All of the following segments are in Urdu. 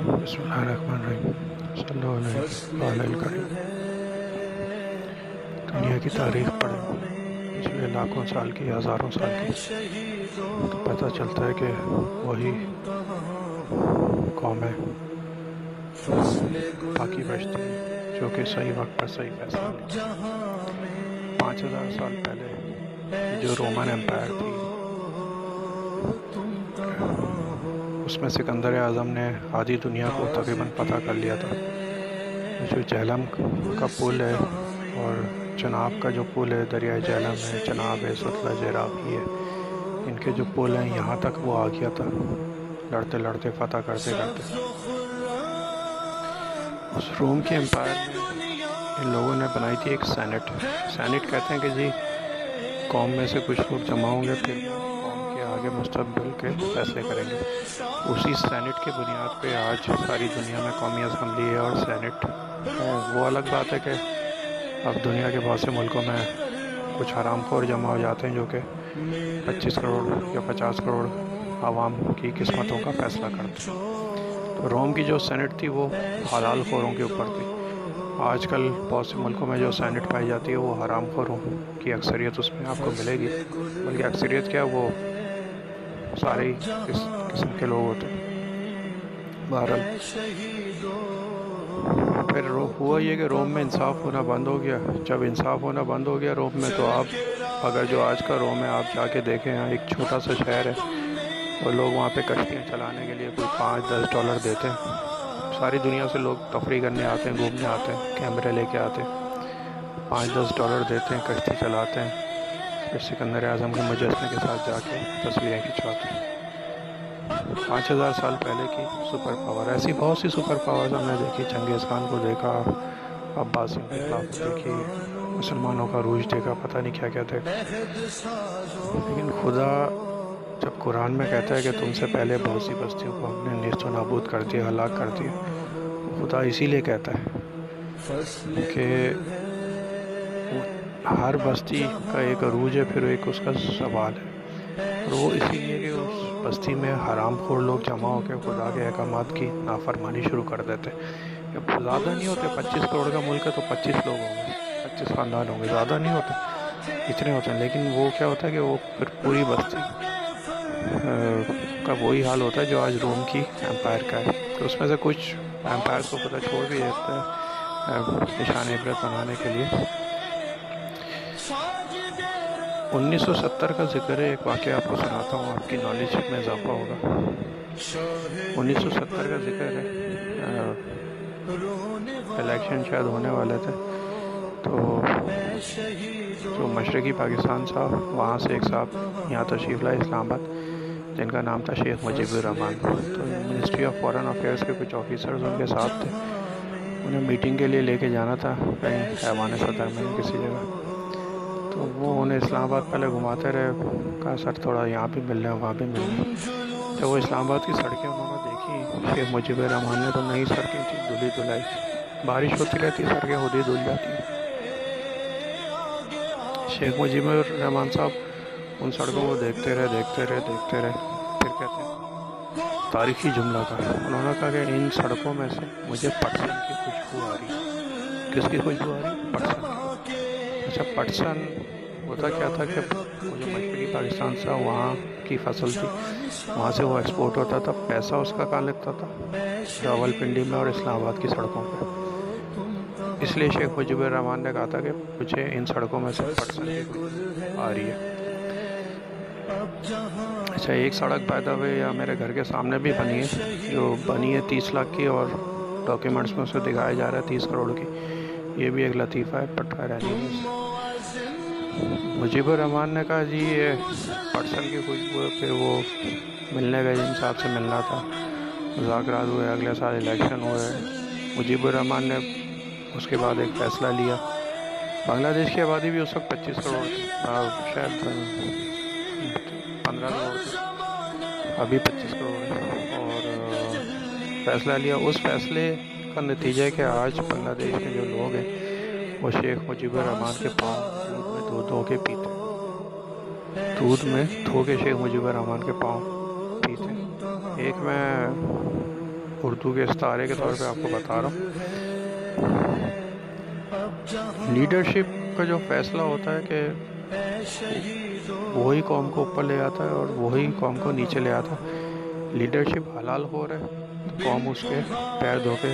بسم اللہ الرحمن الرحیم، صلی اللہ علیہ وآلہ الکریم دنیا کی تاریخ پڑھیں پچھلے لاکھوں سال کی، ہزاروں سال کی۔ تو پتہ چلتا ہے کہ وہی قوم ہے، باقی بچتی جو کہ صحیح وقت پر صحیح فیصلہ پانچ ہزار سال پہلے جو رومن امپائر تھی اس میں سکندر اعظم نے آدھی دنیا کو تقریباً پتہ کر لیا تھا۔ جو جہلم کا پل ہے اور چناب کا جو پل ہے، دریائے جہلم ہے، چناب ہے ستلہ جیرابی ہے ان کے جو پل ہیں، یہاں تک وہ آ گیا تھا۔ لڑتے لڑتے، فتح کرتے کرتے۔ اس روم کے امپائر میں ان لوگوں نے بنائی تھی ایک سینٹ۔ سینٹ کہتے ہیں کہ جی قوم میں سے کچھ لوگ جمع ہوں گے، پھر آگے مستقبل کے فیصلے کریں گے اسی سینٹ کے بنیاد پہ آج ساری دنیا میں قومی اسمبلی ہے اور سینٹ وہ الگ بات ہے کہ اب دنیا کے بہت سے ملکوں میں کچھ حرام خور جمع ہو جاتے ہیں جو کہ پچیس کروڑ یا پچاس کروڑ عوام کی قسمتوں کا فیصلہ کرتے ہیں تو روم کی جو سینٹ تھی وہ حلال خوروں کے اوپر تھی آج کل بہت سے ملکوں میں جو سینٹ پائی جاتی ہے وہ حرام خوروں کی اکثریت اس میں آپ کو ملے گی بلکہ اکثریت کیا وہ سارے اس قسم کے لوگ ہوتے ہیں۔ بہرحال پھر ہوا یہ کہ روم میں انصاف ہونا بند ہو گیا۔ جب انصاف ہونا بند ہو گیا روم میں تو آپ، اگر جو آج کا روم ہے، آپ جا کے دیکھیں، یہاں ایک چھوٹا سا شہر ہے۔ اور لوگ وہاں پہ کشتیاں چلانے کے لیے کوئی پانچ دس ڈالر دیتے ہیں۔ ساری دنیا سے لوگ تفریح کرنے آتے ہیں، گھومنے آتے ہیں، کیمرے لے کے آتے ہیں۔ پانچ دس ڈالر دیتے ہیں، کشتی چلاتے ہیں۔ پھر سکندر اعظم کے مجسمے کے ساتھ جا کے تصویریں کھنچواتے ہیں پانچ ہزار سال پہلے کی سپر پاور، ایسی بہت سی سپر پاورز ہم نے دیکھی، چنگیز خان کو دیکھا عباسیوں کی خلافت دیکھی، مسلمانوں کا روج دیکھا، پتہ نہیں کیا کیا دیکھا لیکن خدا جب قرآن میں کہتا ہے کہ تم سے پہلے بہت سی بستیوں کو ہم نے نیست و نابود کر دیا، ہلاک کر دیا، خدا اسی لیے کہتا ہے۔ کہ ہر بستی کا ایک عروج ہے، پھر ایک اس کا سوال ہے۔ اور وہ اسی لیے کہ اس بستی میں حرام خور لوگ جمع ہو کے خدا کے احکامات کی نافرمانی شروع کر دیتے۔ کہ زیادہ نہیں ہوتے پچیس کروڑ کا ملک ہے تو پچیس لوگ ہوں گے، پچیس خاندان ہوں گے، زیادہ نہیں ہوتے، اتنے ہوتے ہیں۔ لیکن وہ کیا ہوتا ہے کہ وہ پھر پوری بستی کا وہی حال ہوتا ہے جو آج روم کی امپائر کا ہے۔ تو اس میں سے کچھ امپائر کو خدا چھوڑ بھی دیتا ہے نشان عبرت بنانے کے لیے۔ انیس سو ستر کا ذکر ہے، ایک واقعہ آپ کو سناتا ہوں، آپ کی نالج میں اضافہ ہوگا۔ انیس سو ستر کا ذکر ہے۔ الیکشن شاید ہونے والے تھے۔ تو جو مشرقی پاکستان صاحب، وہاں سے ایک صاحب یہاں تشریف لائے اسلام آباد، جن کا نام تھا شیخ مجیب الرحمان تو منسٹری آف فورن افیئرس کے کچھ آفیسرز ان کے ساتھ تھے۔ انہیں میٹنگ کے لیے لے کے جانا تھا، کہیں حیوان صدر میں، کسی جگہ۔ تو وہ انہیں اسلام آباد پہلے گھماتے رہے کہا سر تھوڑا یہاں بھی مل رہے ہیں وہاں بھی مل رہے ہیں جب وہ اسلام آباد کی سڑکیں انہوں نے دیکھی۔ شیخ مجیب الرحمان نے تو نئی سڑکیں تھیں دھلی دھلائی۔ بارش ہوتی رہتی، سڑکیں خود ہی دھل جاتی۔ شیخ مجیب الرحمان صاحب ان سڑکوں کو دیکھتے رہے دیکھتے رہے دیکھتے رہے۔ پھر کہتے ہیں، تاریخی جملہ کا انہوں نے کہا کہ ان سڑکوں میں سے مجھے پٹسن کی خوشبو آ رہی۔ کس کی خوشبو آ رہی؟ پٹسن کی۔ اچھا پٹسن، ہوتا کیا تھا کہ وہ جو مشرقی پاکستان سے وہاں کی فصل تھی، وہاں سے وہ ایکسپورٹ ہوتا تھا، پیسہ اس کا کہاں لگتا تھا؟ راول پنڈی میں اور اسلام آباد کی سڑکوں پہ۔ اس لیے شیخ مجیب الرحمان نے کہا تھا کہ مجھے ان سڑکوں میں سے پٹسن آ رہی ہے۔ اچھا ایک سڑک پیدا ہوئی یا میرے گھر کے سامنے بھی بنی ہے، جو بنی ہے تیس لاکھ کی اور ڈاکیومنٹس میں اسے دکھایا جا رہا ہے تیس کروڑ کی۔ یہ بھی ایک لطیفہ ہے پٹھا رہنی مجیب الرحمان نے کہا جی یہ پرسن کی خوشبو ہے۔ پھر وہ ملنے گئے جن صاحب سے ملنا تھا۔ مذاکرات ہوئے، اگلے سال الیکشن ہوئے۔ مجیب الرحمان نے اس کے بعد ایک فیصلہ لیا۔ بنگلہ دیش کی آبادی بھی اس وقت پچیس کروڑ تھی۔ شاید پندرہ کروڑ تھی۔ ابھی پچیس کروڑ ہے۔ اور فیصلہ لیا۔ اس فیصلے کا نتیجہ ہے کہ آج بنگلہ دیش کے جو لوگ ہیں، وہ شیخ مجیب الرحمان کے پاؤں دھو کے پیتے دودھ میں دھو کے شیخ مجیب الرحمان کے پاؤں پیتے ایک میں اردو کے استعارے کے طور پہ آپ کو بتا رہا ہوں۔ لیڈرشپ کا جو فیصلہ ہوتا ہے کہ وہی قوم کو اوپر لے آتا ہے اور وہی قوم کو نیچے لے آتا ہے۔ لیڈرشپ حلال ہو رہا ہے، قوم اس کے پیر دھو کے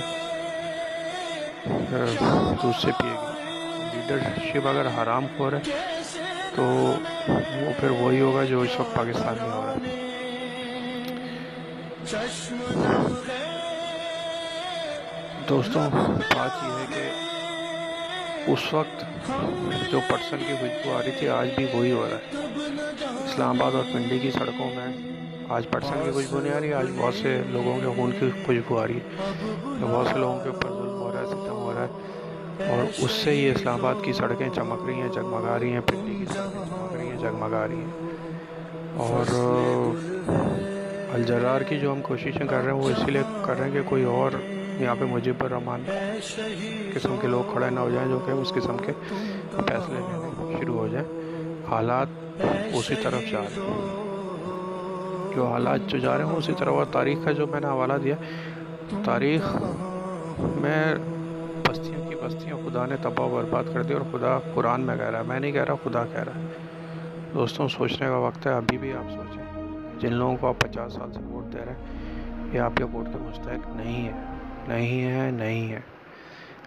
دودھ سے پیے گی۔ لیڈرشپ اگر حرام ہو رہا ہے، تو وہ پھر وہی ہوگا جو اس وقت پاکستان میں ہو رہا ہے۔ دوستوں، بات یہ ہے کہ اس وقت جو پرسن کی خوشبو آ رہی تھی، آج بھی وہی ہو رہا ہے۔ اسلام آباد اور پنڈی کی سڑکوں میں آج پرسن کی خوشبو نہیں آ رہی، آج بہت سے لوگوں کے خون کی خوشبو آ رہی ہے۔ بہت سے لوگوں کے اوپر اور اس سے یہ اسلام آباد کی سڑکیں چمک رہی ہیں، جگمگا رہی ہیں، پنڈی کی سڑکیں چمک رہی ہیں، جگمگا رہی ہیں۔ اور الجرار کی جو ہم کوششیں کر رہے ہیں، وہ اسی لیے کر رہے ہیں کہ کوئی اور یہاں پہ مجیب الرحمان قسم کے لوگ کھڑے نہ ہو جائیں، جو کہ اس قسم کے فیصلے لینے شروع ہو جائیں۔ حالات اسی طرف جا رہے ہیں۔ جو حالات جو جا رہے ہیں اسی طرح اور تاریخ کا جو میں نے حوالہ دیا، تاریخ میں بستیاں، خدا نے تباہ و برباد کر دی اور خدا قرآن میں کہہ رہا ہے۔ میں نہیں کہہ رہا، خدا کہہ رہا ہے۔ دوستوں، سوچنے کا وقت ہے، ابھی بھی آپ سوچیں۔ جن لوگوں کو آپ پچاس سال سے ووٹ دے رہے ہیں، یہ آپ کے ووٹ کے مستحق نہیں ہے نہیں ہے نہیں ہے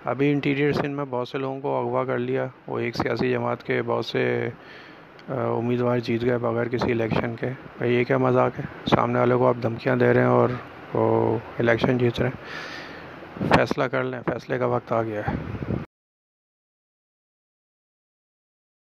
ابھی انٹیریئر سندھ میں بہت سے لوگوں کو اغوا کر لیا۔ وہ ایک سیاسی جماعت کے بہت سے امیدوار جیت گئے بغیر کسی الیکشن کے۔ بھائی، یہ کیا مذاق ہے؟ سامنے والے کو آپ دھمکیاں دے رہے ہیں اور وہ الیکشن جیت رہے ہیں۔ فیصلہ کر لیں فیصلے کا وقت آ گیا ہے۔